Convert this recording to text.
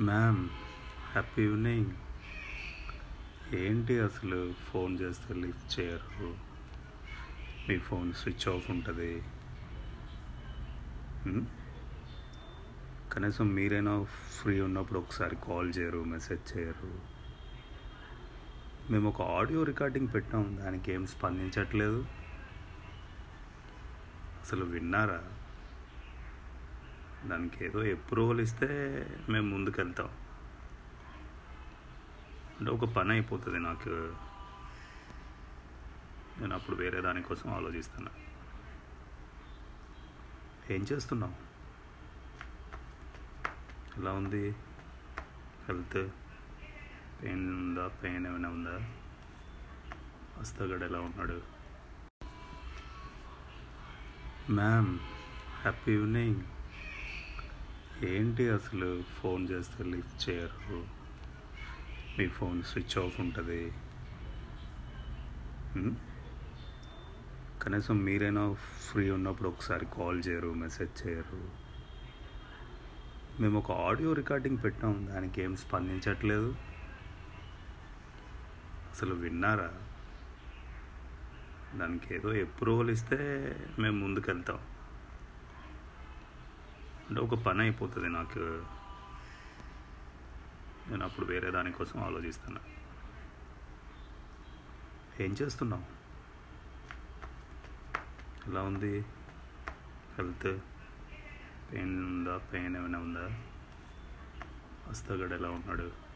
Ma'am happy evening ఏంటి అసలు phone చేస్తే లిఫ్ట్ చేయరు? మీ ఫోన్ స్విచ్ ఆఫ్ ఉంటుంది. Hmm? కనీసం మీరైనా ఫ్రీ ఉన్నప్పుడు ఒకసారి కాల్ చేయరు మెసేజ్ చేయరు. మేము ఒక ఆడియో రికార్డింగ్ పెట్టాం దానికి ఏం స్పందించట్లేదు. అసలు విన్నారా? దానికి ఏదో అప్రూవల్ ఇస్తే మేము ముందుకెళ్తాం. అంటే ఒక పని అయిపోతుంది నాకు. నేను అప్పుడు వేరే దానికోసం ఆలోచిస్తున్నా. ఏం చేస్తున్నావు? ఎలా ఉంది? హెల్త్? పెయిన్ ఉందా? పెయిన్ ఏమైనా ఉందా? వస్తగడు ఎలా ఉన్నాడు? Ma'am happy evening. ఏంటి అసలు ఫోన్ చేస్తే లిఫ్ట్ చేయరు? మీ ఫోన్ స్విచ్ ఆఫ్ ఉంటుంది. కనీసం మీరైనా ఫ్రీ ఉన్నప్పుడు ఒకసారి కాల్ చేయరు మెసేజ్ చేయరు. మేము ఒక ఆడియో రికార్డింగ్ పెట్టాం దానికి ఏం స్పందించట్లేదు. అసలు విన్నారా? దానికి ఏదో అప్రూవల్ ఇస్తే మేము ముందుకెళ్తాం. అంటే ఒక పని అయిపోతుంది నాకు. నేను అప్పుడు వేరే దానికోసం ఆలోచిస్తున్నా. ఏం చేస్తున్నావు? ఎలా ఉంది? హెల్త్? పెయిన్ ఉందా? పెయిన్ ఏమైనా ఉందా? వస్తగడు ఎలా ఉన్నాడు?